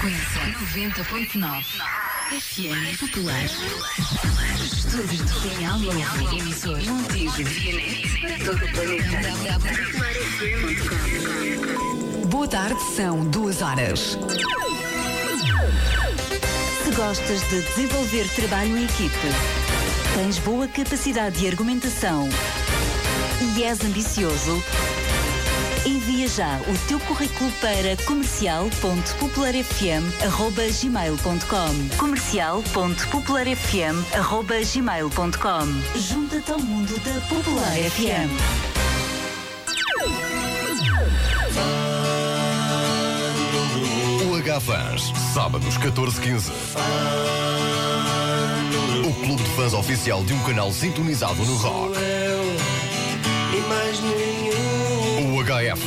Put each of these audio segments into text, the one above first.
frequência 90.9. FM Popular. Estúdios de Pinhal Novo. Emissor Montijo Vianet. Para todo o planeta. Boa tarde, são duas horas. Se gostas de desenvolver trabalho em equipe, tens boa capacidade de argumentação e és ambicioso, envia já o teu currículo para comercial.popularfm.gmail.com comercial.popularfm.gmail.com Junta-te ao mundo da Popular FM. O H-Fans, sábados 14-15. O clube de fãs oficial de um canal sintonizado no rock. E mais nenhum O HF.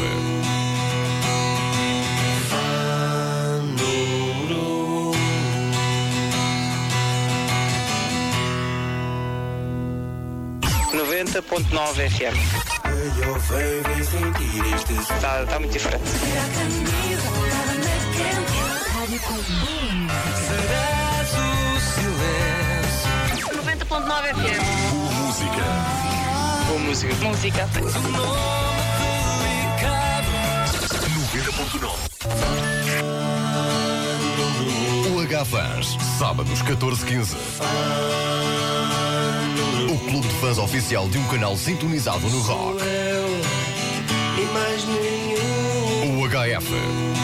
FM. Eu venho sentir este som. Está tá muito diferente. Serás o silêncio. 90.9 FM. Música. Boa música. Música. O nome delicado. 90.9. O H-Fans, sábados 14-15. O clube de fãs oficial de um canal sintonizado no rock. O HF.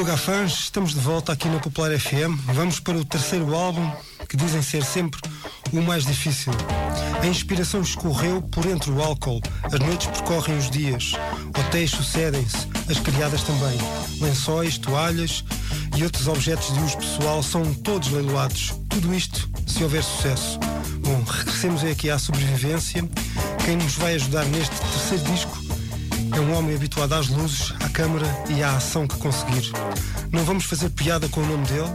O H-Fans, estamos de volta aqui na Popular FM. Vamos para o terceiro álbum, que dizem ser sempre o mais difícil. A inspiração escorreu por entre o álcool, as noites percorrem os dias, hotéis sucedem-se, as criadas também. Lençóis, toalhas e outros objetos de uso pessoal são todos leiloados. Tudo isto se houver sucesso. Bom, regressemos aqui à sobrevivência. Quem nos vai ajudar neste terceiro disco é um homem habituado às luzes, à câmara e à ação que conseguir. Não vamos fazer piada com o nome dele.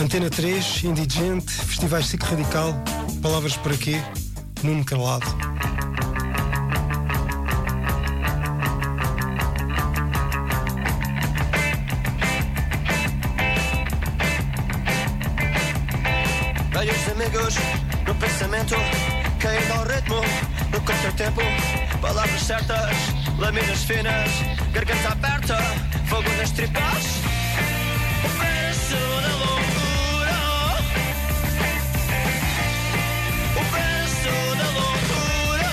Antena 3, Indigente, Festivais SIC Radical, palavras para quê? Nuno Calado. Amigos no pensamento, caindo ao ritmo, no contratempo. Palavras certas, lâminas finas, garganta aberta, fogo nas tripas. O preço da loucura. O preço da loucura.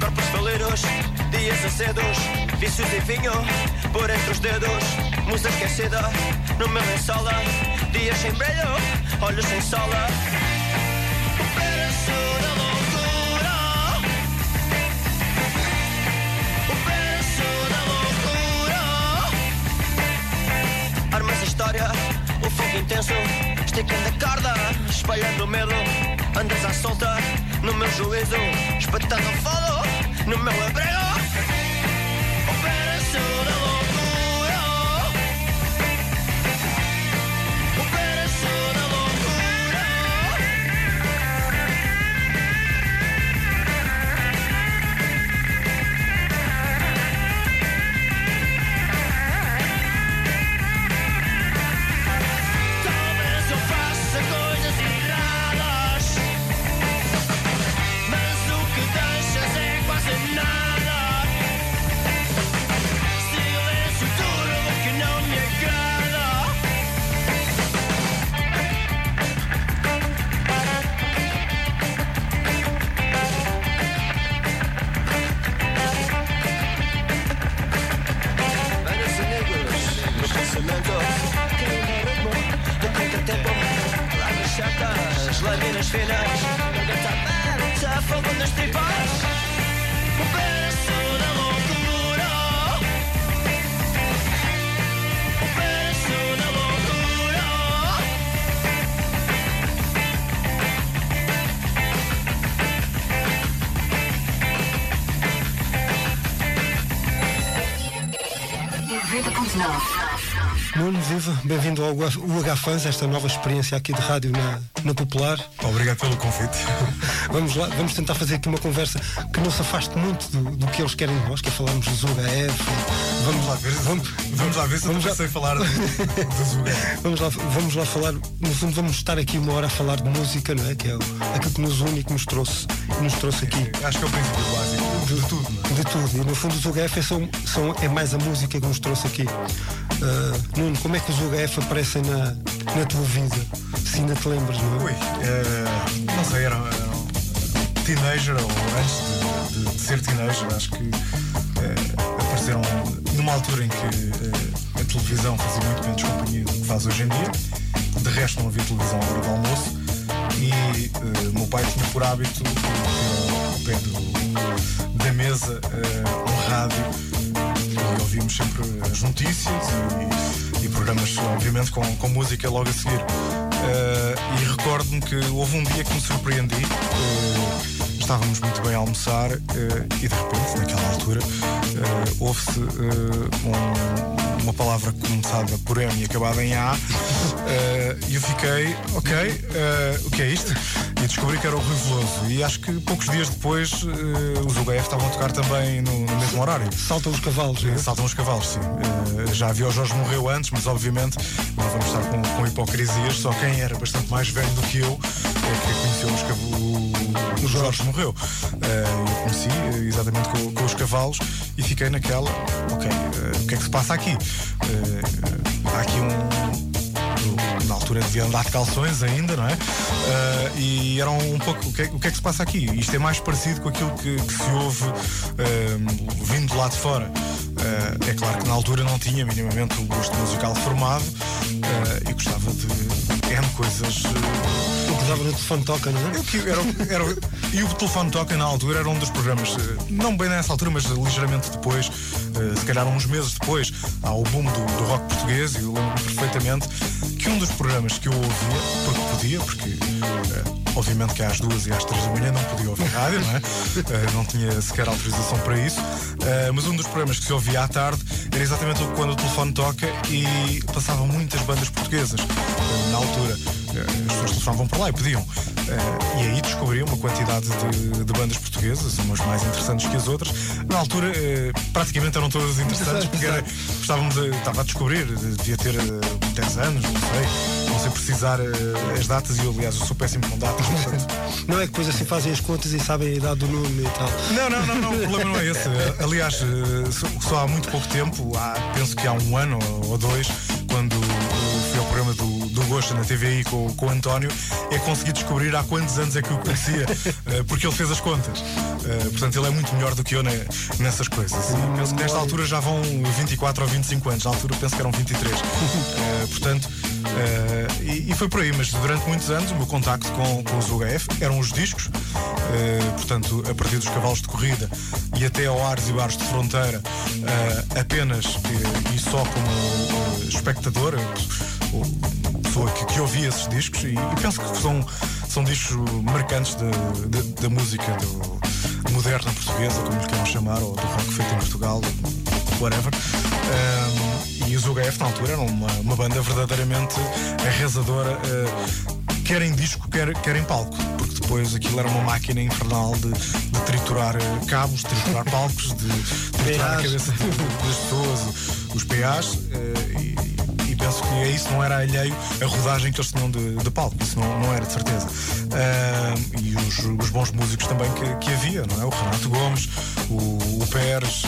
Corpos falidos, dias acedos, vícios e vinho por entre os dedos. Musa esquecida no meu lençola, dias sem brilho, olhos sem sola. Fogo intenso, esticando a corda, espalhando medo. Andas à solta, no meu juízo, espetando fogo, no meu abrigo. Viva, bem-vindo ao UH Fans, esta nova experiência aqui de rádio na, na Popular. Obrigado pelo convite. Vamos lá, vamos tentar fazer aqui uma conversa que não se afaste muito do, do que eles querem de nós, que é falarmos dos UHF. Vamos lá ver, vamos, vamos lá ver se vamos eu sei falar dos UHF. Vamos lá, vamos lá falar, no fundo vamos estar aqui uma hora a falar de música, não é? Que é aquilo que nos une e que nos trouxe, nos trouxe aqui. Acho que é o princípio básico de, de tudo, não é? De tudo. E no fundo os UHF são, são, é mais a música que nos trouxe aqui. Uh, Nuno, como é que os UHF aparecem na, na tua vida? Se ainda te lembras, não é? Ui, uh, não sei, era, era teenager ou antes de, de, de, ser teenager, acho que uh, apareceram numa altura em que uh, a televisão fazia muito menos companhia do que faz hoje em dia. De resto, não havia televisão à hora do almoço e o meu pai tinha por hábito ter ao pé do, da mesa um rádio ouvíamos sempre as notícias e, e programas, obviamente, com, com música logo a seguir. Uh, e recordo-me que houve um dia que me surpreendi. Uh, estávamos muito bem a almoçar uh, e de repente, naquela altura, ouve-se um, uma palavra começada por M e acabada em A. E eu fiquei, ok, o que é isto? E descobri que era o Rui Veloso. E acho que poucos dias depois os UGF estavam a tocar também no, no mesmo horário. Saltam os cavalos, é? Saltam os cavalos, sim. já havia o Jorge morreu antes, mas obviamente não vamos estar com, com hipocrisias, só quem era bastante mais velho do que eu é que conheceu os cavalos. O Jorge morreu. Uh, eu conheci uh, exatamente com, com, os cavalos e fiquei naquela, ok, uh, o que é que se passa aqui? há aqui um altura devia andar de calções ainda, não é? Uh, e era um pouco o que, é, o que, é, que se passa aqui? Isto é mais parecido com aquilo que, que se ouve uh, vindo lá de fora. Uh, é claro que na altura não tinha minimamente o gosto musical formado e gostava de N coisas. o que dava no telefone toca, não é? Eu, era, era, e o telefone toca na altura era um dos programas, não bem nessa altura, mas ligeiramente depois, se calhar uns meses depois, há o boom do, do rock português, e eu lembro perfeitamente que um dos programas que eu ouvia, porque podia, porque uh, obviamente que às duas e às três da manhã não podia ouvir rádio, não é? Uh, não tinha sequer autorização para isso, uh, mas um dos programas que se ouvia à tarde era exatamente quando o telefone toca e passavam muitas bandas portuguesas na altura. as pessoas telefonavam para lá e pediam. e aí descobri uma quantidade de, de, bandas portuguesas, umas mais interessantes que as outras. Na altura, praticamente eram todas interessantes, porque era, estávamos a, estava a descobrir, devia ter 10 anos, não sei, não sei precisar uh, as datas e eu, aliás, eu sou péssimo com datas. não é que depois assim fazem as contas e sabem a idade do Nuno e tal. Não, não, não, não o problema não é esse. Aliás, uh, só há muito pouco tempo, há, penso que há um ano ou dois, quando do, Gosto na TVI com, com o António, é conseguir descobrir há quantos anos é que o conhecia, uh, porque ele fez as contas. Uh, portanto, ele é muito melhor do que eu ne, nessas coisas. E penso que nesta altura já vão 24 ou 25 anos, na altura penso que eram 23. Uh, e, e, foi por aí, mas durante muitos anos o meu contacto com, com os UHF eram os discos, portanto, a partir dos cavalos de corrida e até ao Ares e Bares de Fronteira, apenas e só como espectador, pessoa que, que ouvia esses discos, e, e, penso que são, são discos marcantes da música do, moderna portuguesa, como lhe queiram chamar, ou do rock feito em Portugal, whatever. E os UGF na altura eram uma, uma banda verdadeiramente arrasadora, uh, quer em disco, quer, quer em palco, porque depois aquilo era uma máquina infernal de, de triturar uh, cabos, de triturar palcos, de, de triturar a cabeça das pessoas, os PAs, uh, e, penso que é isso não era alheio a rodagem que eles tinham de, de palco, isso não, não era de certeza. Uh, e os, os, bons músicos também que, que, havia, não é? O Renato Gomes, o, o Pérez.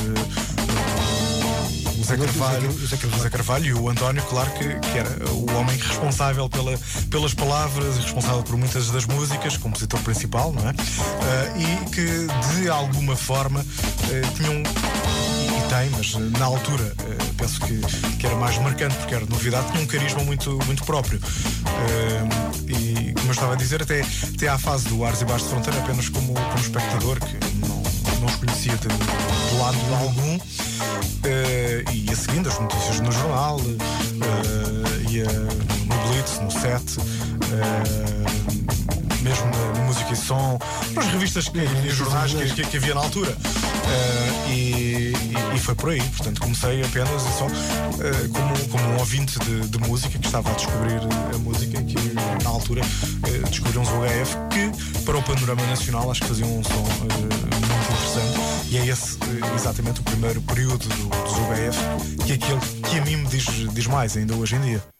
Uh, o Zé Carvalho, o Zé Carvalho. Carvalho e o António, claro que, que, era o homem responsável pela, pelas palavras, responsável por muitas das músicas, compositor principal, não é? Uh, e que de alguma forma uh, tinham tem, mas na altura penso que, que era mais marcante porque era novidade, tinha um carisma muito, muito próprio. E como eu estava a dizer, até, até à fase do Ars e Baixo de Fronteira, apenas como, como espectador, que não, não os conhecia de, de lado algum, uh, e ia seguindo as notícias no jornal, ia no Blitz, no set mesmo na, música e som, nas revistas que, e jornais que, que, havia na altura. Uh, e, e, foi por aí. Portanto, comecei apenas só eh, como, como um ouvinte de, de música que estava a descobrir a música, que na altura uh, descobri uns que, para o panorama nacional, acho que faziam um som eh, muito interessante. E é esse exatamente o primeiro período do, dos UHF, que é aquele que a mim me diz, diz mais ainda hoje em dia.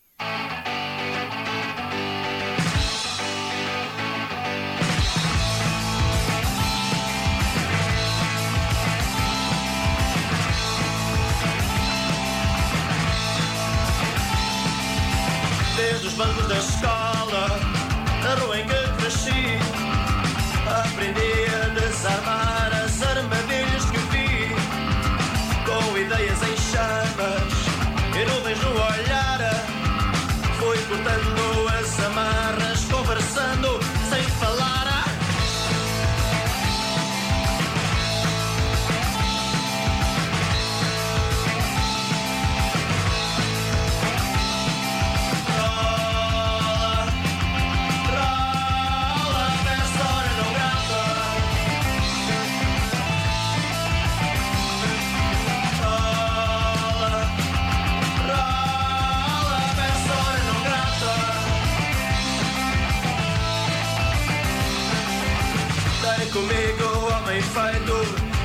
Feito,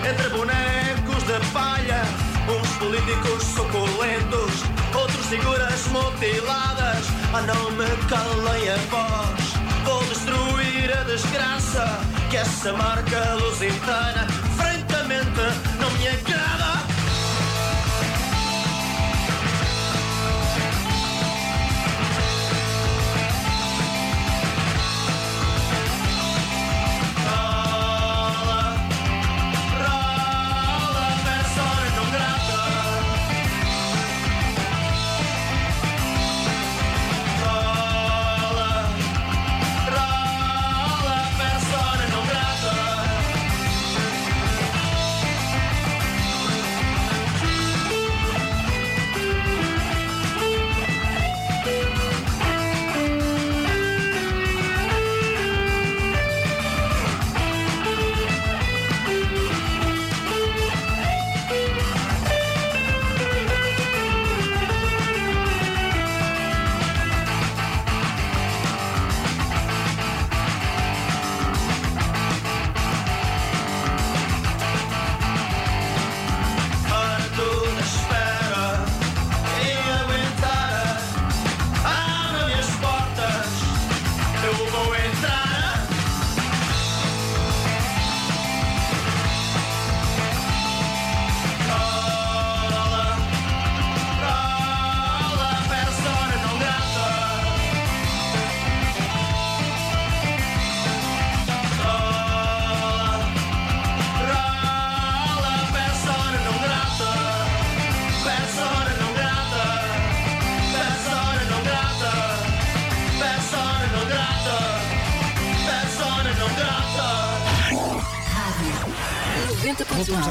entre bonecos de palha, uns políticos suculentos, outros figuras mutiladas. Ah, não me calem a voz, vou destruir a desgraça que essa marca lusitana, francamente, não me agrada.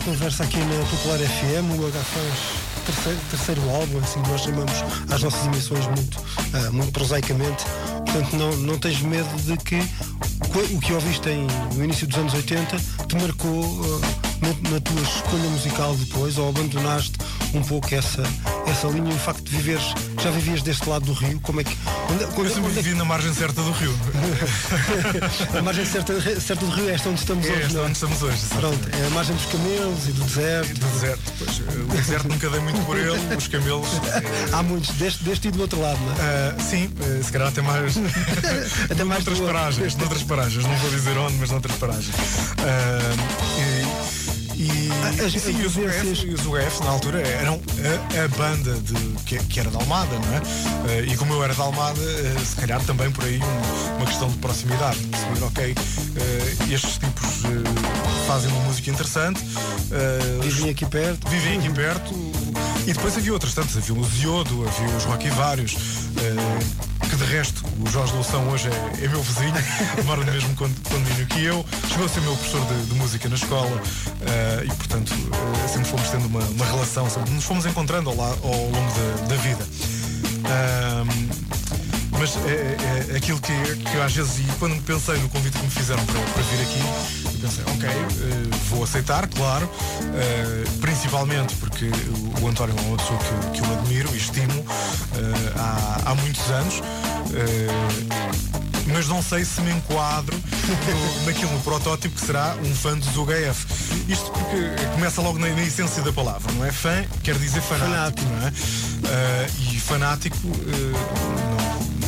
Conversa aqui na Popular FM, o H-Fãs terceiro, terceiro álbum, assim nós chamamos às nossas emissões muito, ah, muito prosaicamente. Portanto, não, não tens medo de que o que ouviste em, no início dos anos 80 te marcou ah, na, na tua escolha musical depois, ou abandonaste um pouco essa, essa linha e o facto de viveres, já vivias deste lado do rio, como é que. Eu quando, sempre onde é vivi na margem certa do rio. a margem certa, certa do rio é esta onde estamos É hoje, esta não é? onde estamos hoje. exatamente. Pronto, é a margem dos camelos e do deserto. Do deserto. Pois, eh, o deserto nunca dei muito por ele, os camelos. eh, Há muitos, deste, deste e do outro lado, não é? ah, sim, eh, se calhar até mais. Até mais noutras paragens. Noutras paragens, não vou dizer onde, mas noutras paragens. E, e, As- e sim, as e os UF, e os UF na altura eram a, a banda de, que, que era da Almada, não é? Ah, e como eu era da Almada, ah, se calhar também por aí um- uma questão de proximidade. Perceber, ok, ah, estes tipos fazem uma música interessante. Vivem aqui perto. vivem aqui perto e depois havia outras tantas, havia o Ziodo, havia os Rocky Vários, de resto o Jorge Loução hoje é, é meu vizinho, mora no mesmo con- condomínio que eu, chegou a ser meu professor de, de música na escola eh, e portanto eh, sempre fomos tendo uma, uma relação, sempre nos fomos encontrando ao, la- ao longo da, da vida. Ahm, mas é, é- é aquilo que, que eu às vezes, e quando pensei no convite que me fizeram para, para vir aqui, pensei, ok, eh, vou aceitar, claro, eh, principalmente porque o, o António é uma pessoa que, que eu admiro e estimo eh, há, há muitos anos. mas não sei se me enquadro no, naquilo no protótipo que será um fã dos UHF. Isto porque começa logo na, na essência da palavra, não é? Fã quer dizer fanático, não é? Ah, e fanático ah,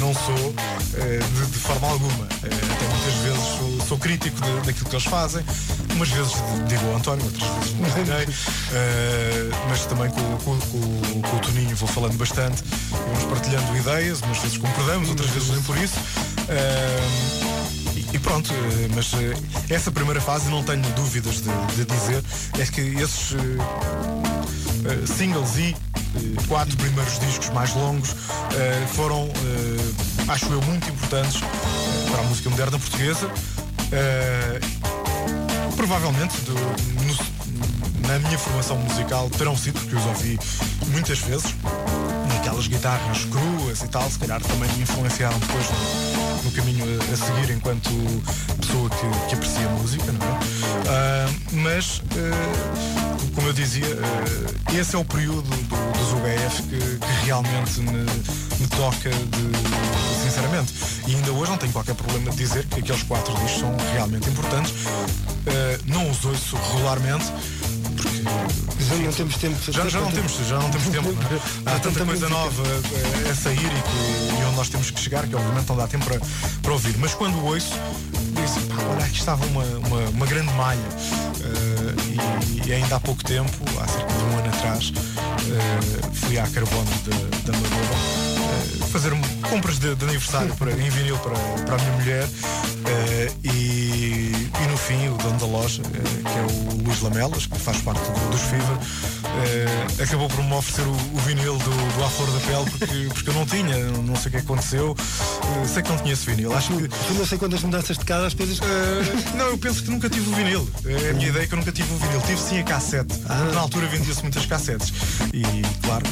não, sou ah, de, de forma alguma. Ah, até muitas vezes sou, sou crítico de- daquilo que eles fazem, umas vezes digo ao António, outras vezes não direi, Ah, mas também com, com- com- com o Toninho vou falando bastante, vamos partilhando ideias, umas vezes concordamos, outras vezes nem por isso. E- pronto, mas essa primeira fase não tenho dúvidas de, de dizer é que esses singles e quatro primeiros discos mais longos foram, acho eu, muito importantes para a música moderna portuguesa. Eh, provavelmente do- no- na minha formação musical terão sido, porque os ouvi muitas vezes, aquelas guitarras cruas e tal, se calhar também me influenciaram depois no, no caminho a, a seguir enquanto pessoa que, que aprecia música, não é? Ah, mas, ah, como eu dizia, esse é o período do- dos UHF que, que realmente me, me toca de, sinceramente. E ainda hoje não tenho qualquer problema de dizer que aqueles quatro discos são realmente importantes. Ah, não os ouço regularmente, porque Já não temos tempo. já, já não temos, já não temos tempo. não é? Há tanta coisa nova eh, a sair e, que, e onde nós temos que chegar que obviamente não dá tempo para, para ouvir. Mas quando ouço, disse, pá, olha, aqui estava uma, uma, uma grande malha. Eh, e, e ainda há pouco tempo, há cerca de um ano atrás, eh, fui à Carbono da, eh, fazer compras de, de aniversário para, em vinil para, para a minha mulher. eh, e, e no fim, o dono da loja, eh, que é o Luís Lamelas, que faz parte do- dos Fever, eh, acabou por me oferecer o, o vinil do, do À Flor da Pele porque, porque eu não tinha, não sei o que aconteceu. Eh, sei que não tinha esse vinil. Acho que. Tu não sei quantas mudanças de casa, vezes. eh, não, eu penso que nunca tive o vinil. É a minha ideia que eu nunca tive o vinil. Tive sim a cassete. Porque na altura vendia-se muitas cassetes. E, claro,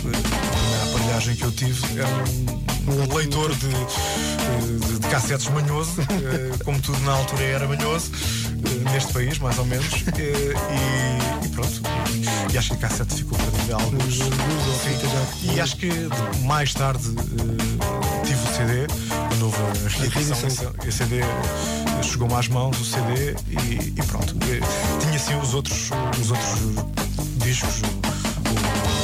aparelhagem que eu tive era um, um leitor de, de, de cassetes manhoso, eh, como tudo na altura era manhoso, eh, neste país, mais ou menos. Eh, E, e pronto. E, e acho que a cassete ficou para ver alguns. Sim. E acho que mais tarde tive o CD, a reedição. reedição. esse CD chegou-me às mãos, o CD, e, e pronto. Tinha sim os outros, os outros discos,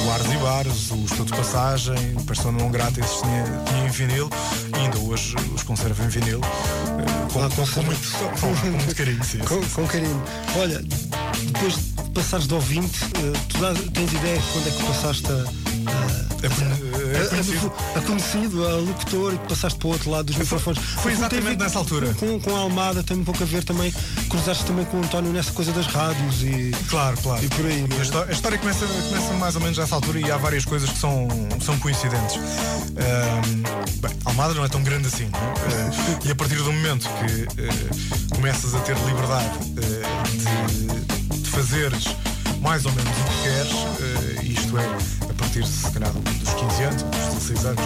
o, Ares e Bares, o Estou de Passagem, Persona Não Grata, esses tinha, tinha em vinil, e ainda hoje os conservo em vinil, eh, com, Ah, com, com conserva. muito, com, muito carinho. Sim, Com, sim. com carinho. Olha, depois de passares de ouvinte, eh, tu dá- tens ideia de quando é que passaste a. a- É, é a- a- conhecido. a a locutor e que passaste para o outro lado dos microfones. foi a exatamente nessa altura. Com, com a Almada tem um pouco a ver também, cruzaste também com o António nessa coisa das rádios e. Claro, claro. E por aí, é? A história, a história começa, começa mais ou menos nessa altura e há várias coisas que são, são coincidentes. Ahm, bem, Almada não é tão grande assim, é? Ah, e a partir do momento que ah, começas a ter liberdade ah, de, de fazeres mais ou menos o que queres, ah, isto é, a partir se calhar dos 15 anos, dos 16 anos,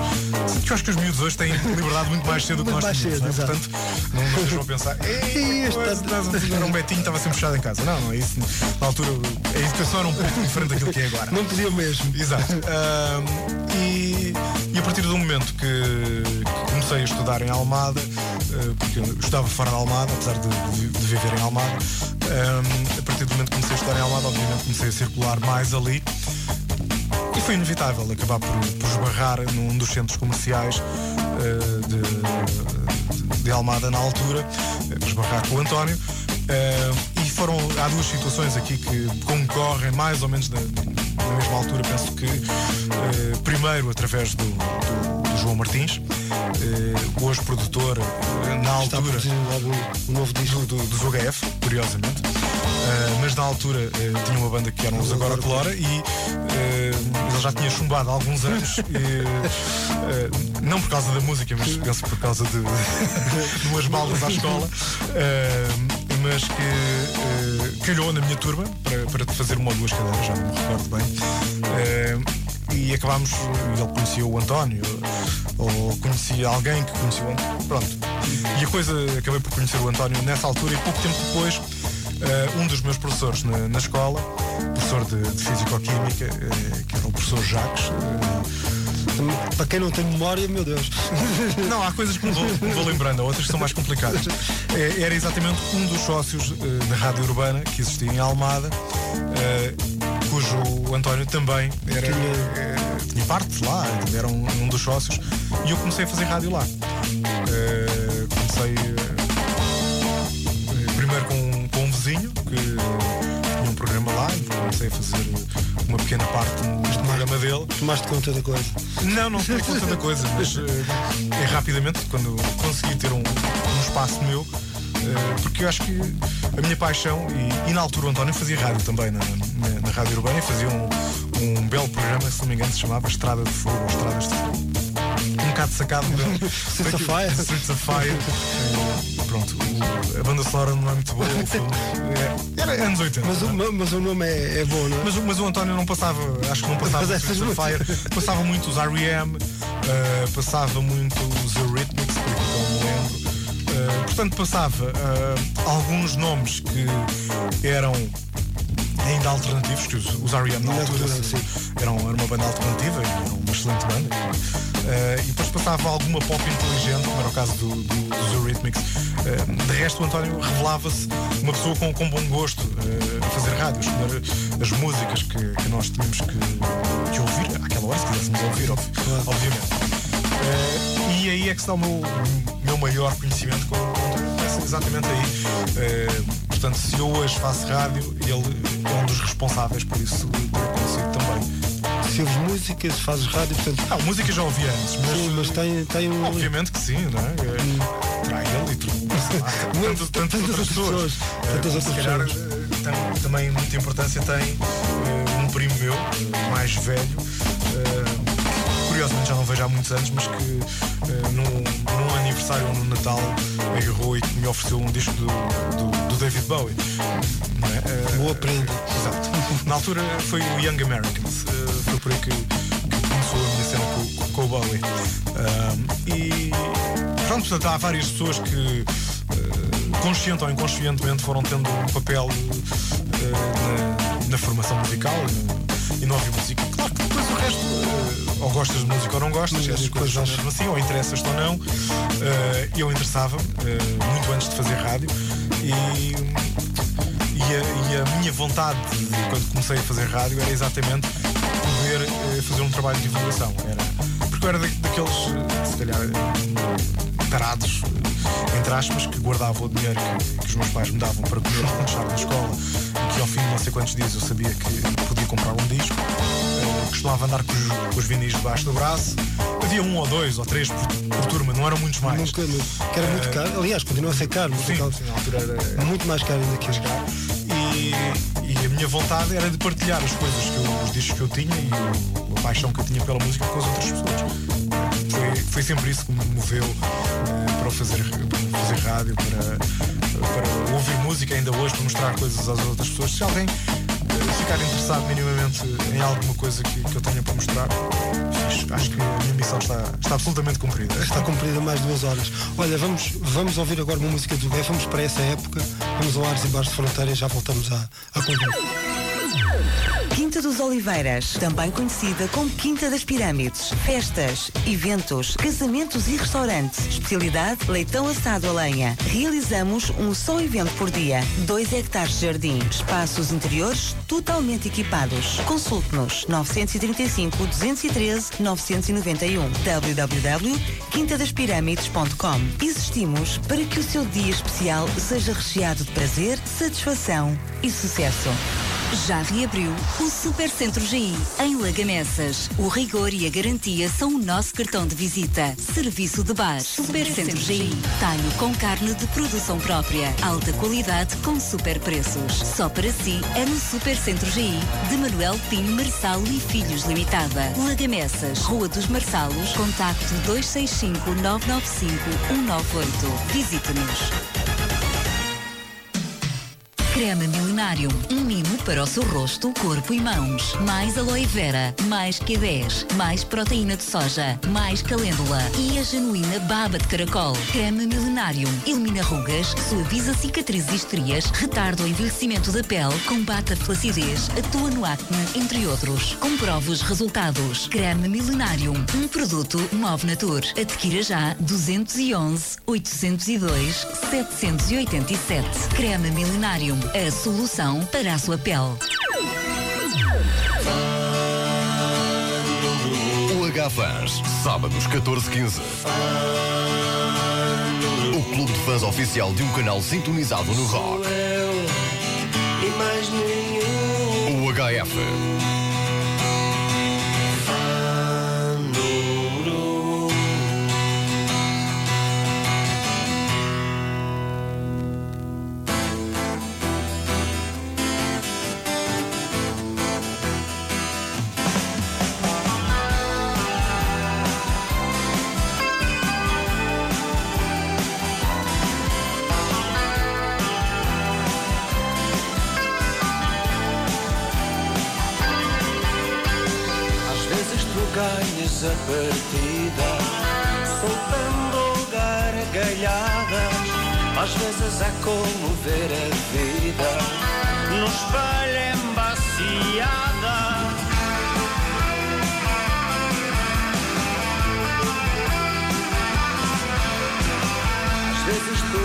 que eu acho que os miúdos hoje têm liberdade muito mais cedo do que nós mais tínhamos, cedo, é? exato. Portanto, não, a pensar, ei, Este era um Betinho, estava sempre fechado em casa. Não, não é isso. Na altura a educação era um pouco diferente daquilo que é agora. Não podia mesmo. Exato. Ahm, e, e a partir do momento que, que comecei a estudar em Almada, ah, porque eu estava fora de Almada, apesar de, de- de viver em Almada, ahm, a partir do momento que comecei a estudar em Almada, obviamente comecei a circular mais ali. Foi inevitável acabar por, por esbarrar num dos centros comerciais ah, de, de Almada na altura, ah, esbarrar com o António. Ah, e foram, há duas situações aqui que concorrem mais ou menos na, na mesma altura, penso que primeiro através do, do- do João Martins, hoje produtor na altura um novo disco. do, do, dos UHF, curiosamente. Uh, mas na altura uh, tinha uma banda que eram os Agora Colora e uh, já tinha chumbado há alguns anos. e, uh, não por causa da música, mas penso por causa de, de umas balas à escola. Uh, mas que uh, calhou na minha turma para, para fazer uma ou duas cadeiras, já não me recordo bem. Uh, e acabámos, ele conhecia o António, ou conhecia alguém que conhecia o António. Pronto. E a coisa, acabei por conhecer o António nessa altura e pouco tempo depois, eh, um dos meus professores na, na escola, professor de, de Físico-Química, eh, que era o professor Jacques, eh, Para quem não tem memória, meu Deus. Não, há coisas que me vou, me vou lembrando, há outras que são mais complicadas. É, Era exatamente um dos sócios eh, da Rádio Urbana que existia em Almada, eh, cujo António também era, eh, tinha parte lá, era um, um dos sócios, e eu comecei a fazer rádio lá. Eh, comecei primeiro com, comecei a fazer uma pequena parte no programa dele. Tomaste conta da coisa. Não, não tenho conta da coisa, mas eh, é rapidamente, quando consegui ter um, um espaço meu, eh, porque eu acho que a minha paixão, e, e na altura o António fazia rádio também na, na- na Rádio Urbana e fazia um, um belo programa, se não me engano, se chamava Estrada de Fogo ou Estradas de Fogo. Um bocado sacado da Streets of Fire. Pronto, o- a banda sonora não é muito boa, o filme é- era anos 80. Mas o, ma- mas o nome é, é bom, não é? Mas, o- mas o António não passava, acho que não passava Mas muito Fire, passava muito os R.E.M., eh, passava muito os Eurythmics, por aquilo que eu me lembro. Eh, portanto, passava eh, alguns nomes que eram ainda alternativos, que os, os R.E.M. na altura eram, era uma banda alternativa e era uma excelente banda. Eh, e depois passava alguma pop inteligente, como era o caso do- do- dos Eurythmics. Eh, de resto, o António revelava-se uma pessoa com, com bom gosto eh, a fazer rádio, escolher as músicas que, que nós tínhamos que, que ouvir, àquela hora, se quiséssemos ouvir, ob- obviamente. E aí é que está o meu, meu maior conhecimento com o António. Começa exatamente aí. Portanto, se eu hoje faço rádio, ele é um dos responsáveis por isso. Se ouves música, se fazes rádio, portanto. Ah, música já ouvia antes, mas. Sim, mas tem, tem um. Obviamente que sim, não é? Terá ele e tu, sei lá, tantas, tantas outras pessoas. Tantas outras se calhar pessoas. eh, tam- também muita importância tem eh, um primo meu, mais velho, que curiosamente já não vejo há muitos anos, mas que eh, num, num aniversário ou num Natal agarrou e que me ofereceu um disco do, do- do David Bowie. Não é? Boa prenda. Exato. Na altura foi o Young Americans, foi que, que começou a minha cena com, com o Bowie. Ahm, e pronto, portanto, há várias pessoas que eh, consciente ou inconscientemente foram tendo um papel eh, na, na formação musical e no, ouvir música. Claro que depois o resto, eh, ou gostas de música ou não gostas, Sim, essas coisas são mesmo assim, ou interessas-te ou não. Eh, eu interessava-me muito antes de fazer rádio e e a, e a minha vontade, de, quando comecei a fazer rádio, era exatamente eh, fazer um trabalho de divulgação. Era, porque eu era da- daqueles, eh, se calhar, eh, tarados, eh, entre aspas, que guardavam o dinheiro que, que os meus pais me davam para comer e lanchar na escola e que ao fim de não sei quantos dias eu sabia que podia comprar um disco. Eh, costumava andar com os, com os vinis debaixo do braço. Havia um ou dois ou três por, por turma, não eram muitos mais. Nunca, nunca. Que era muito caro. Aliás, continua a ser caro, mas Sim, sim, na altura era, muito mais caro ainda que hoje. e, e a minha vontade era de partilhar as coisas que eu, os discos que eu tinha e o- paixão que eu tinha pela música com as outras pessoas. Foi, foi sempre isso que me moveu eh, para fazer, para fazer rádio, para, para ouvir música ainda hoje, para mostrar coisas às outras pessoas. Se alguém eh, ficar interessado minimamente em alguma coisa que, que eu tenha para mostrar, acho que a minha missão está, está absolutamente cumprida. Está cumprida mais duas horas. Olha, vamos, vamos ouvir agora uma música do Gay, vamos para essa época, vamos ao Ares e Bares de Fronteira e já voltamos à, à conversa. Quinta dos Oliveiras, também conhecida como Quinta das Pirâmides. Festas, eventos, casamentos e restaurantes. Especialidade, leitão assado a lenha. Realizamos um só evento por dia. 2 hectares de jardim. Espaços interiores totalmente equipados. Consulte-nos 935 213 991 www.quintadaspirâmides.com Existimos para que o seu dia especial seja recheado de prazer, satisfação e sucesso. Já reabriu o Super Centro GI em Lagamessas. O rigor e a garantia são o nosso cartão de visita. Serviço de bar. Super Centro GI. Talho com carne de produção própria. Alta qualidade com super preços. Só para si é no Super Centro GI de Manuel Pinho Marçal e Filhos Limitada. Lagamessas. Rua dos Marçalos. Contacto 265 995 198. Visite-nos. Creme Millenarium. Um mimo para o seu rosto, corpo e mãos. Mais aloe vera, mais Q10, mais proteína de soja, mais calêndula e a genuína baba de caracol. Creme Millenarium. Elimina rugas, suaviza cicatrizes e estrias, retarda o envelhecimento da pele, combate a flacidez, atua no acne, entre outros. Comprove os resultados. Creme Millenarium. Um produto Move Natur. Adquira já 211 802 787. Creme Millenarium. A solução para a sua pele. O H-Fans, sábados 14-15. O clube de fãs oficial de um canal sintonizado no rock. O HF. Ganhas a partida, soltando gargalhadas. Às vezes é como ver a vida no espelho embaciada. Às vezes tu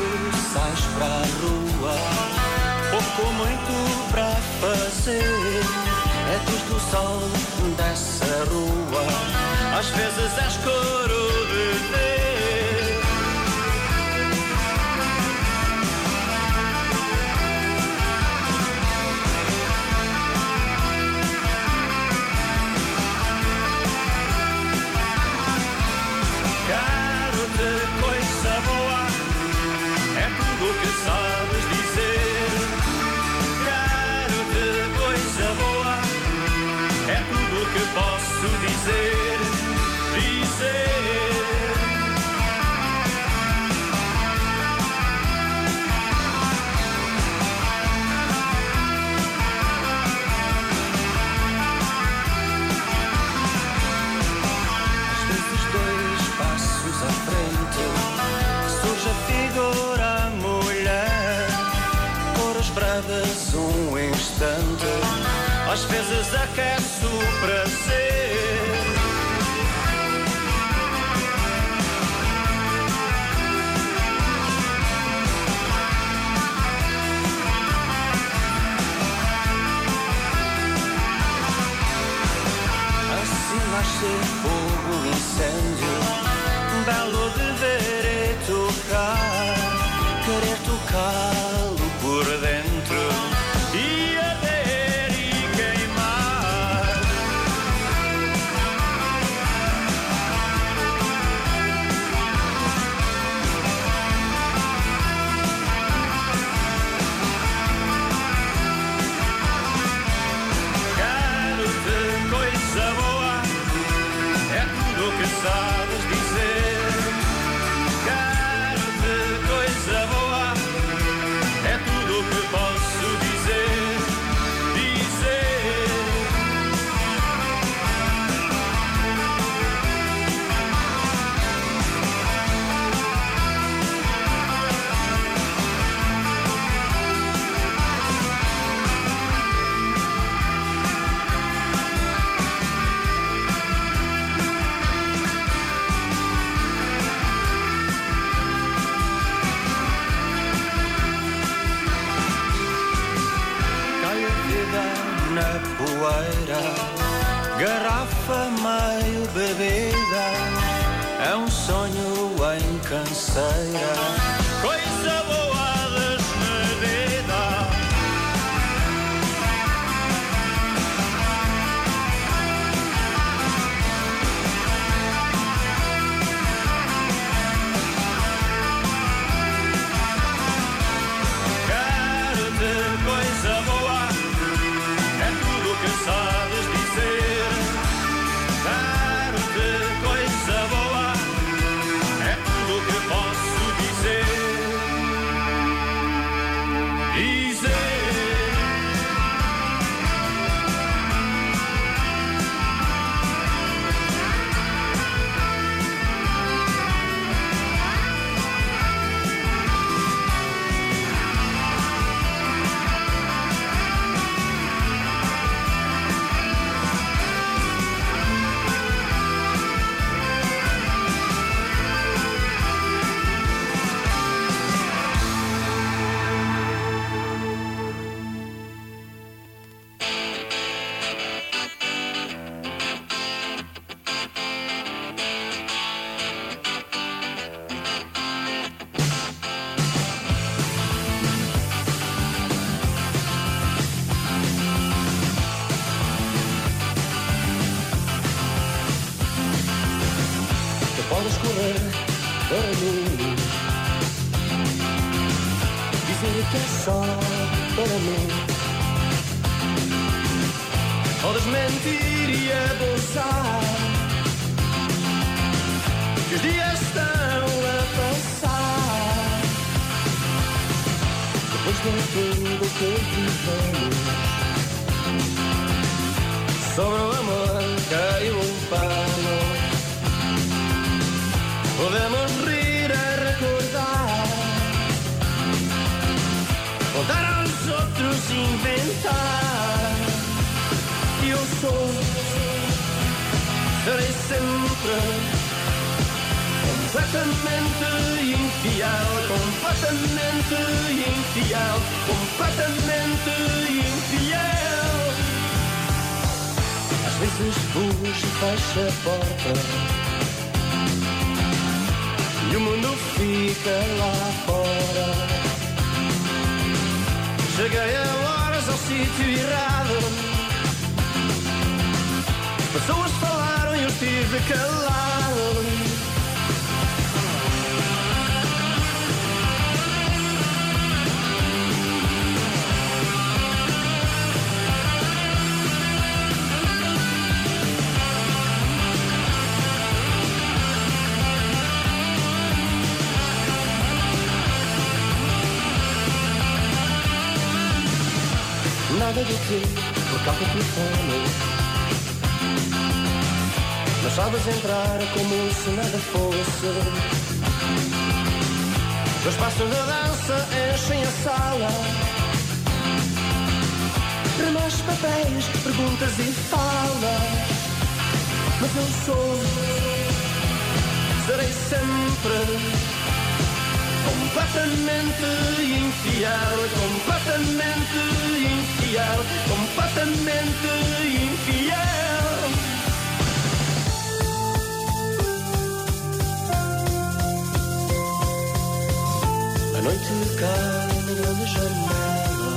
sais para a rua, pouco muito para fazer. É desde o sol dessa rua, às vezes é escuro de ver. Instante Às vezes aquece o prazer Cheguei horas ao sítio errado. Pessoas falaram e eu tive calado. Nada de ti, por causa do telefone. Mas sabes entrar como se nada fosse. Os passos da dança enchem a sala. Remas papéis, perguntas e falas. Mas eu sou, serei sempre completamente infiel, completamente infiel, completamente infiel. A noite cai na janela,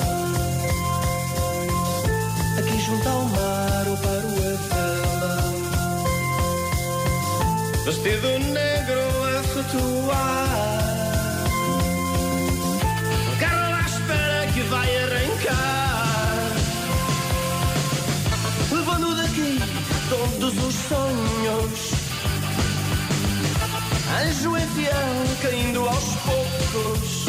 aqui junto ao mar eu paro a vela. Vestido negro a flutuar todos os sonhos. Anjo enfião caindo aos poucos.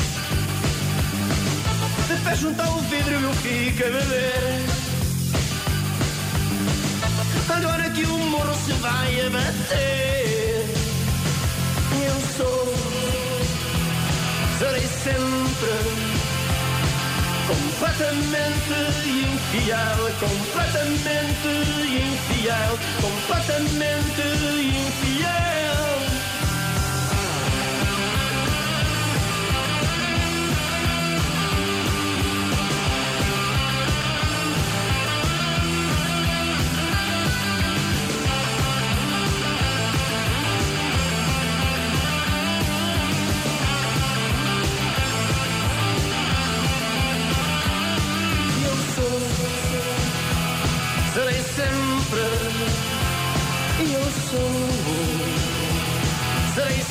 De pé junto ao vidro eu fico a beber? Agora que o morro se vai abater Completamente infiel Completamente infiel Completamente infiel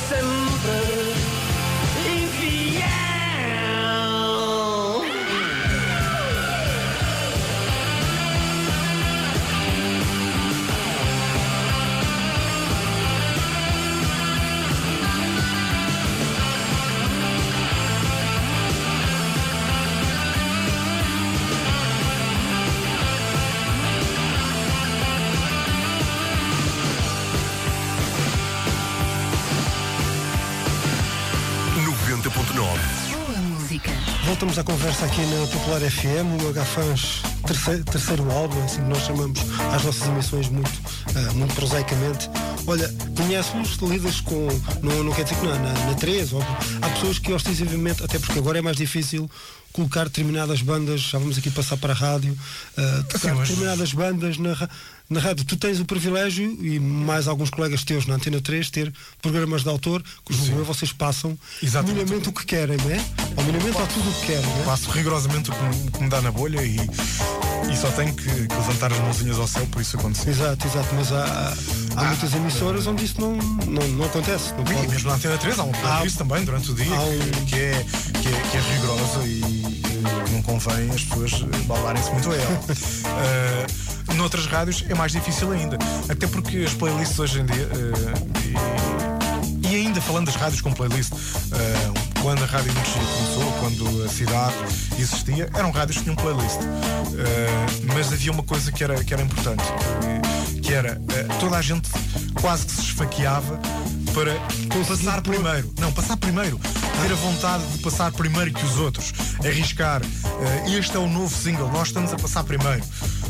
serei Voltamos à conversa aqui na Popular FM, o H-Fans terceiro, terceiro álbum, assim que nós chamamos às nossas emissões muito, ah, muito prosaicamente. Olha, conheces-los, lidas com. Não, não quer dizer que não, na, na 3, ou, há pessoas que ostensivamente, até porque agora é mais difícil colocar determinadas bandas, já vamos aqui passar para a rádio, ah, tocar mas- determinadas bandas na, na rádio. Tu tens o privilégio, e mais alguns colegas teus na Antena 3, ter programas de autor, cujo vocês passam Exatamente. minimamente o que querem, não é? Ao minimamente há tudo o que querem, é? Faço rigorosamente o que, me- que me dá na bolha e, e só tenho que, que levantar as mãozinhas ao céu por isso acontecer. Exato, exato, mas há, há, muitas emissoras onde isso não, não, não acontece. Não E mesmo na Antena 3 há uma Há- isso também durante o dia um- que, é, que, é, que é rigorosa e, convém as pessoas baldarem-se muito a ela. Uh, noutras rádios é mais difícil ainda. Até porque as playlists hoje em dia. Uh, e, e, ainda falando das rádios com playlist, uh, quando a Rádio Energia começou, quando a cidade existia, eram rádios que tinham playlist. mas havia uma coisa que era, que era importante, que, que era toda a gente quase que se esfaqueava para passar primeiro. Não, passar primeiro. Ter a vontade de passar primeiro que os outros. Arriscar. Uh, este é o novo single, nós estamos a passar primeiro.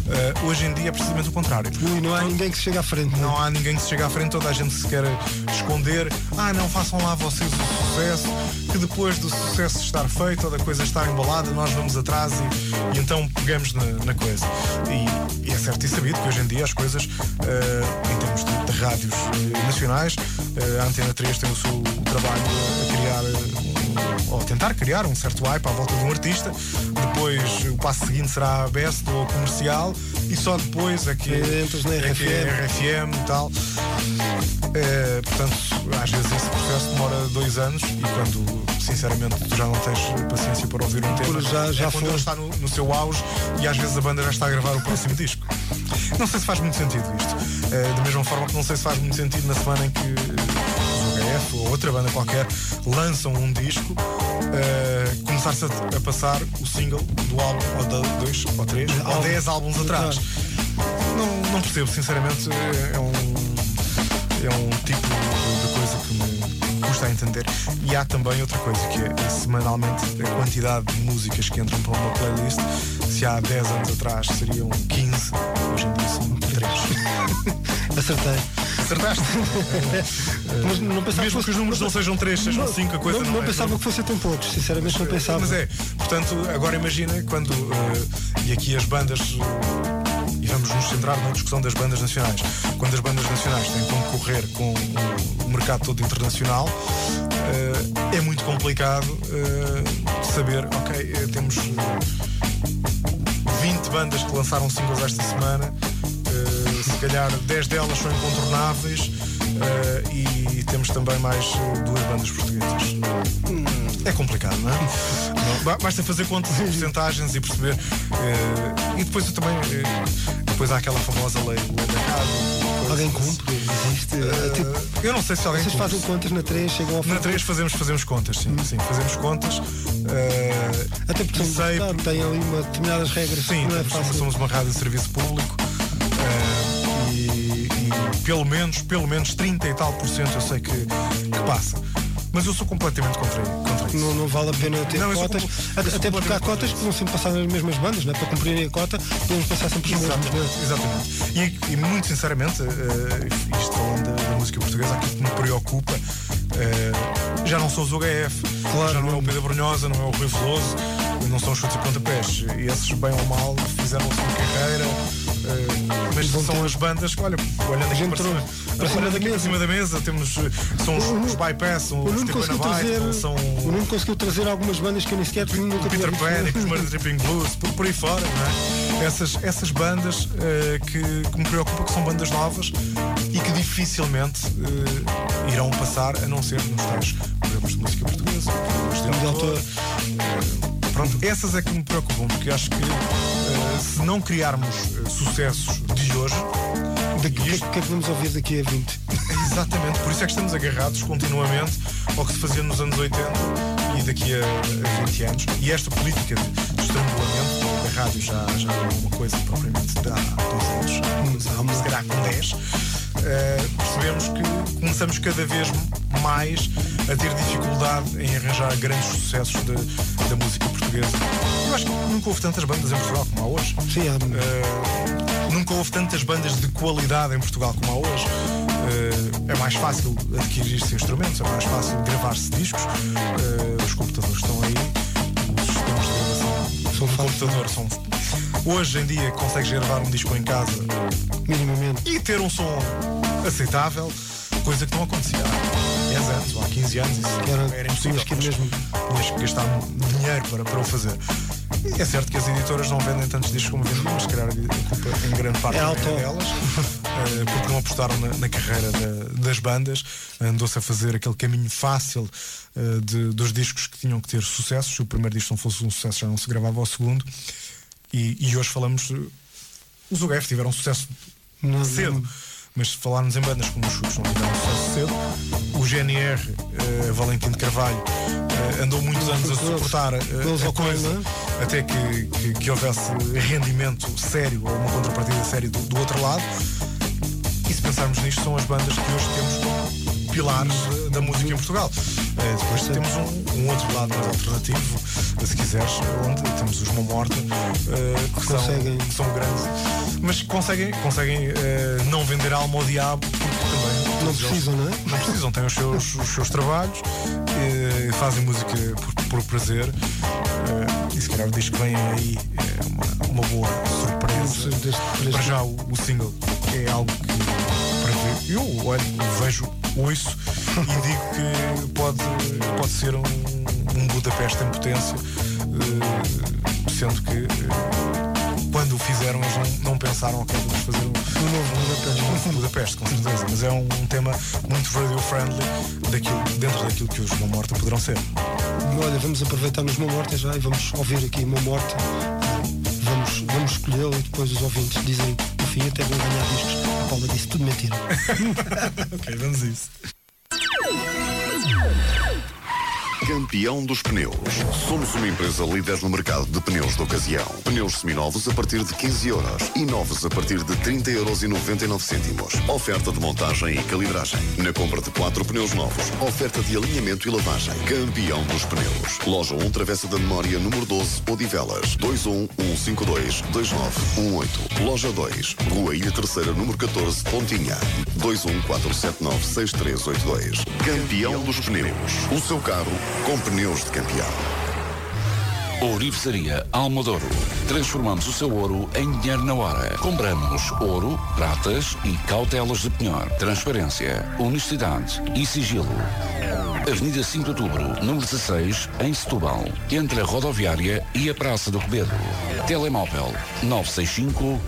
Uh, hoje em dia é precisamente o contrário. Ui, não há então, ninguém que se chegue à frente. Não, não há ninguém que se chegue à frente, toda a gente se quer esconder. Ah, não, façam lá vocês o sucesso, que depois do sucesso estar feito ou da coisa estar embalada, nós vamos atrás e, e então pegamos na, na coisa. E, e, é certo e sabido que hoje em dia as coisas, uh, em termos de, de rádios nacionais, a Antena 3 tem o seu trabalho ou tentar criar um certo hype à volta de um artista. Depois o passo seguinte será a best ou comercial e só depois é que, entras na é, RFM. é RFM e tal. É, portanto, às vezes esse processo demora dois anos e quando sinceramente tu já não tens paciência para ouvir um tema, já, já é quando ele está no, no, seu auge e às vezes a banda já está a gravar o próximo disco. Não sei se faz muito sentido isto. É, da mesma forma que não sei se faz muito sentido na semana em que ou outra banda qualquer lançam um disco, uh, começar-se a, a, passar o single do álbum, ou de dois, ou três, ou dez álbuns atrás. Não, não percebo, sinceramente, é um, é um tipo de coisa que me custa a entender. E há também outra coisa, que é semanalmente a quantidade de músicas que entram para uma playlist, se há 10 anos atrás seriam 15, hoje em dia são 3. Acertei. Acertaste. mas não pensava Mesmo que os números não sejam 3, sejam 5, a coisa não, não, não é, pensava que fossem tão poucos, sinceramente não pensava. Mas é, portanto, agora imagina quando. Uh, e aqui as bandas. Uh, e vamos nos centrar na discussão das bandas nacionais. Quando as bandas nacionais têm que concorrer com o mercado todo internacional, uh, é muito complicado saber, ok, temos 20 bandas que lançaram singles esta semana se calhar 10 delas são incontornáveis uh, e temos também mais eh, duas bandas portuguesas. Hum, é complicado, não é? Não, basta fazer contas e porcentagens e perceber. Uh, e depois eu também. Uh, depois há aquela famosa lei, lei da casa. Alguém cumpre? Existe? Tipo, eu não sei se alguém Vocês cumpre. fazem contas na 3, chegam ao Na 3 fazemos, fazemos contas, sim, hum. sim, fazemos contas. Até porque sei, tem ali uma, determinadas regras. Sim, é somos uma rádio de serviço público pelo menos, pelo menos 30 e tal por cento eu sei que, que passa. Mas eu sou completamente contra, contra isso. Não, não vale a pena ter não, cotas. Sou, até porque há cotas que vão sempre passar nas mesmas bandas, né? para cumprirem a cota, podemos passar sempre os mesmos. Exatamente. E, e, muito sinceramente, uh, isto falando da, da, música portuguesa, aquilo que me preocupa uh, já não são os UHF, claro, já não, não é o Pedro Brunhosa, não é o Rui Veloso, não são os chutes e pontapés. E esses, bem ou mal, fizeram a sua carreira. Uh, mas são ter... as bandas que, olha, olhando aqui para cima, para cima, daqui para cima da mesa, temos, são os, os bypass, são os trazer, são... O Nuno conseguiu trazer algumas bandas que eu nem sequer tinha nunca Peter Panic, os Murder Tripping Blues, por, por aí fora, não é? Essas, essas bandas uh, que, que, me preocupam que são bandas novas e que dificilmente uh, irão passar a não ser nos tais programas de música portuguesa, programas de autor. Uh, pronto, essas é que me preocupam, porque acho que se não criarmos sucessos de hoje. O que, que, que é que vamos ouvir daqui a 20? Exatamente, por isso é que estamos agarrados continuamente ao que se fazia nos anos 80 e daqui a, a 20 anos. E esta política de, estrangulamento da rádio já, já é uma coisa propriamente de há dois anos, há, se calhar com 10. Uh, percebemos que começamos cada vez mais a ter dificuldade em arranjar grandes sucessos de, da música portuguesa. Eu acho que nunca houve tantas bandas em Portugal como há hoje. Sim, há... Uh, nunca houve tantas bandas de qualidade em Portugal como há hoje. Uh, é mais fácil adquirir estes instrumentos, é mais fácil gravar-se discos. Uh, os computadores estão aí, os sistemas de gravação são do computador são. Hoje em dia consegues gravar um disco em casa minimamente e ter um som aceitável, coisa que não acontecia há 10 anos ou há 15 anos. Isso era, era impossível. Que mesmo... Tinhas que gastar dinheiro para, para o fazer. É certo que as editoras não vendem tantos discos como vendiam, mas se calhar a culpa em grande parte é, delas. uh, porque não apostaram na, na carreira da, das bandas. Andou-se a fazer aquele caminho fácil uh, de, dos discos que tinham que ter sucesso. Se o primeiro disco não fosse um sucesso, já não se gravava o segundo. E, e hoje falamos. Os UGF tiveram sucesso não, cedo. Não mas se falarmos em bandas como os Chutes não tiveram sucesso cedo, o GNR, uh, Valentim de Carvalho, uh, andou muitos anos a suportar uh, a coisa até que, que, que, houvesse rendimento sério ou uma contrapartida séria do, do outro lado. E se pensarmos nisto, são as bandas que hoje temos pilares da música em Portugal. É, depois temos um, um, outro lado mais alternativo, se quiseres, onde temos os Mão Morta, uh, que, são, que são grandes, mas conseguem, conseguem uh, não vender a alma ao diabo, porque também. Não precisam, não é? Não precisam, têm os seus, os seus trabalhos, uh, fazem música por, por prazer, e se calhar diz que vem aí uma, uma boa surpresa. Para já o, o single é algo que. Eu olho, vejo ouço e digo que pode, pode ser um, um Budapeste em potência, uh, sendo que uh, quando o fizeram eles não, não pensaram, ok, vamos fazer um, um novo Budapeste. Com certeza, mas é um, um tema muito radio-friendly dentro daquilo que os Mão Morta poderão ser. Olha, vamos aproveitar nos Mão Morta já e vamos ouvir aqui Mão Morta. Vamos, vamos escolhê-lo e depois os ouvintes dizem no fim até vão ganhar discos. A Paula disse tudo mentira. ok, vamos a isso. Campeão dos pneus. Somos uma empresa líder no mercado de pneus de ocasião. Pneus seminovos a partir de 15 euros e novos a partir de 30 euros e 99 cêntimos. Oferta de montagem e calibragem. Na compra de quatro pneus novos, oferta de alinhamento e lavagem. Campeão dos pneus. Loja 1 Travessa da Memória, número 12, Odivelas. 21 152 2918. Loja 2, Rua Ilha Terceira, número 14, Pontinha. 21479 6382. Campeão dos pneus. O seu carro com pneus de campeão. Ourivesaria Almodouro. Transformamos o seu ouro em dinheiro na hora. Compramos ouro, pratas e cautelas de penhor. Transparência, honestidade e sigilo. Avenida 5 de Outubro, número 16, em Setúbal, entre a rodoviária e a Praça do Rebelo. Telemóvel 965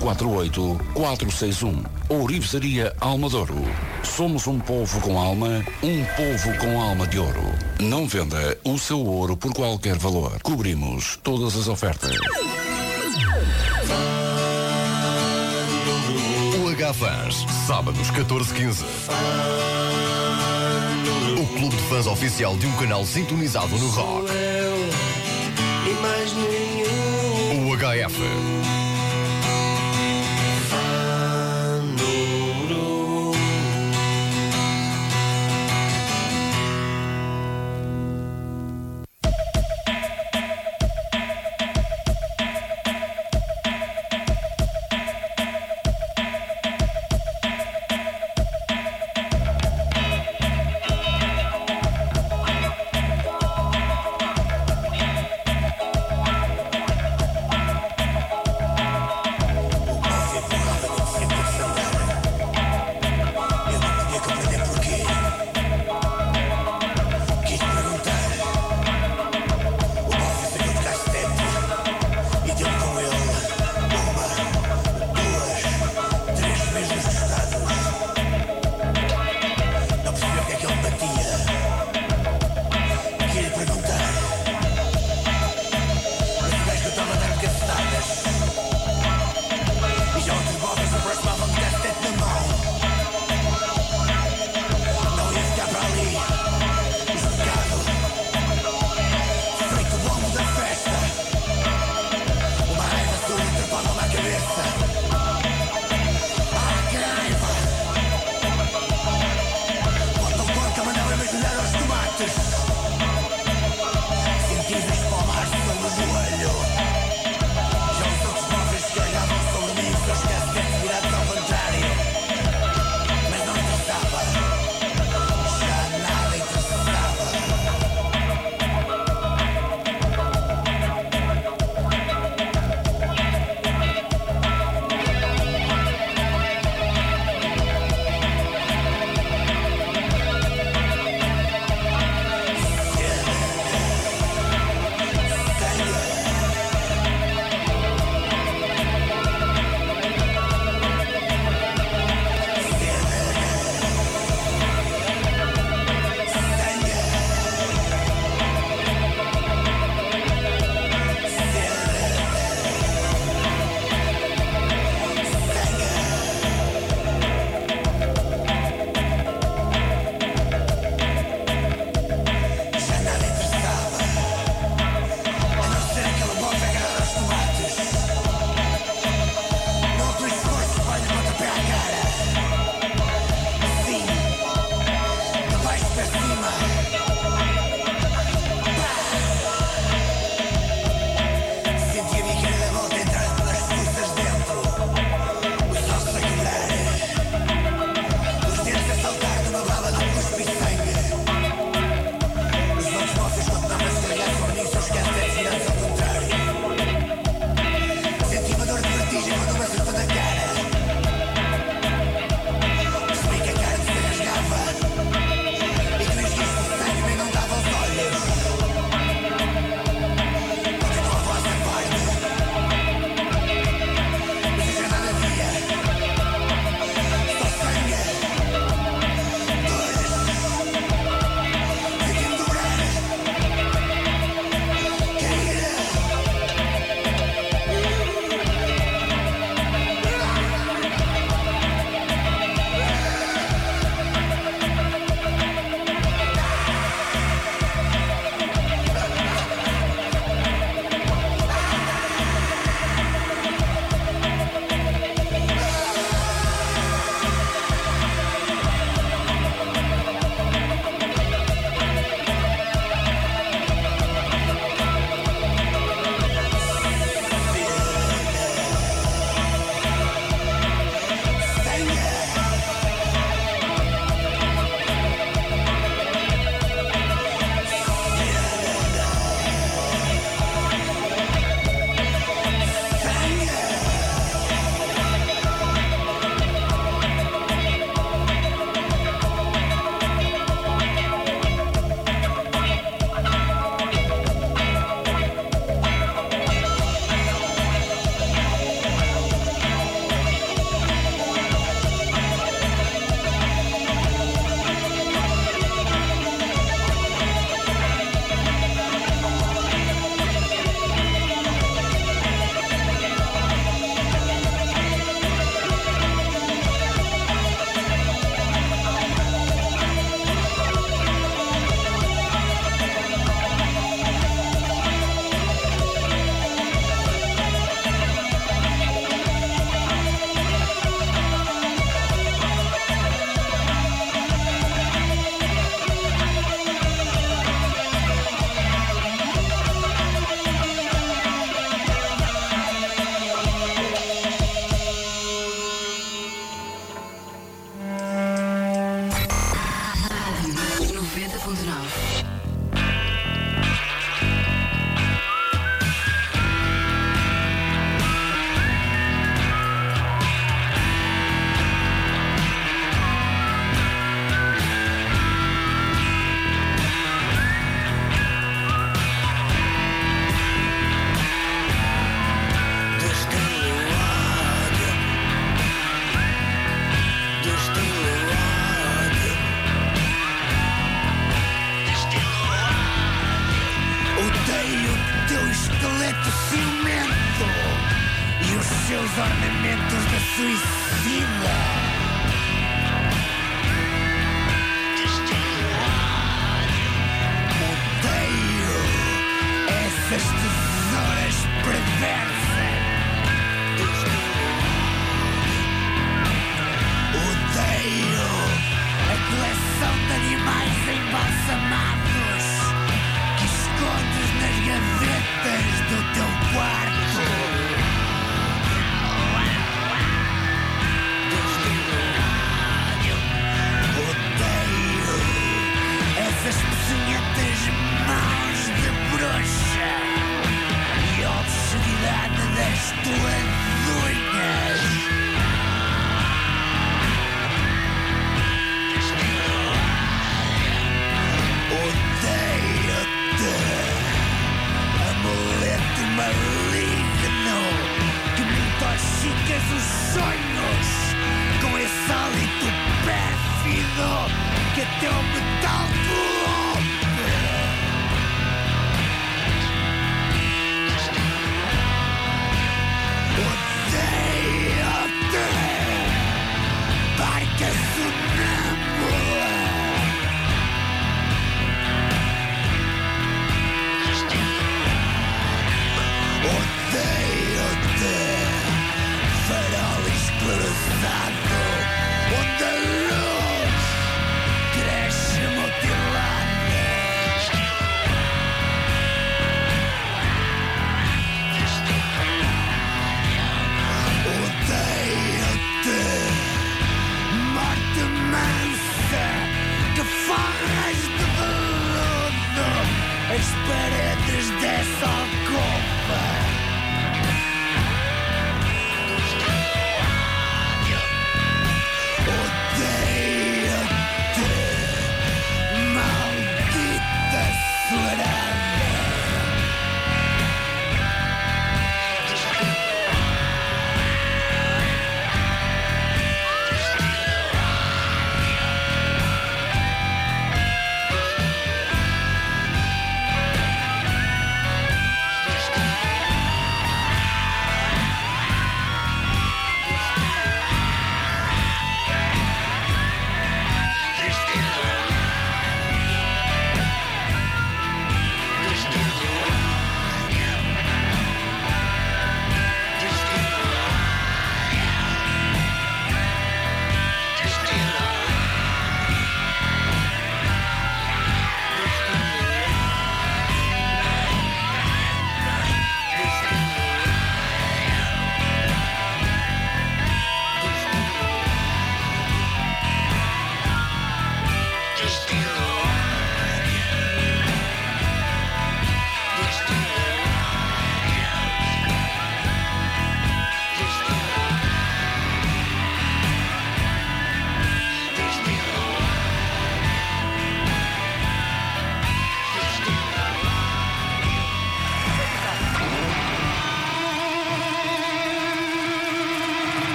048 461. Ourivesaria Almadouro. Somos um povo com alma, um povo com alma de ouro. Não venda o seu ouro por qualquer valor. Cobrimos todas as ofertas. O H-Fans, sábados 14-15 clube de fãs oficial de um canal sintonizado no rock. O HF.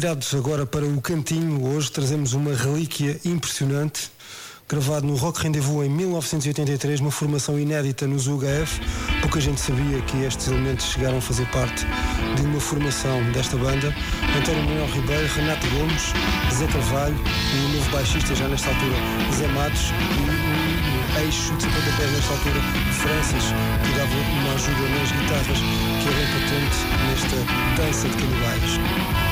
Virados agora para o cantinho, hoje trazemos uma relíquia impressionante, gravado no Rock Rendezvous em 1983, uma formação inédita nos UHF. Pouca gente sabia que estes elementos chegaram a fazer parte de uma formação desta banda. António Manuel Ribeiro, Renato Gomes, Zé Carvalho, o novo baixista já nesta altura, Zé Matos, e o eixo de pontapés nesta altura, Francis, que dava uma ajuda nas guitarras, que é bem patente nesta dança de canibais.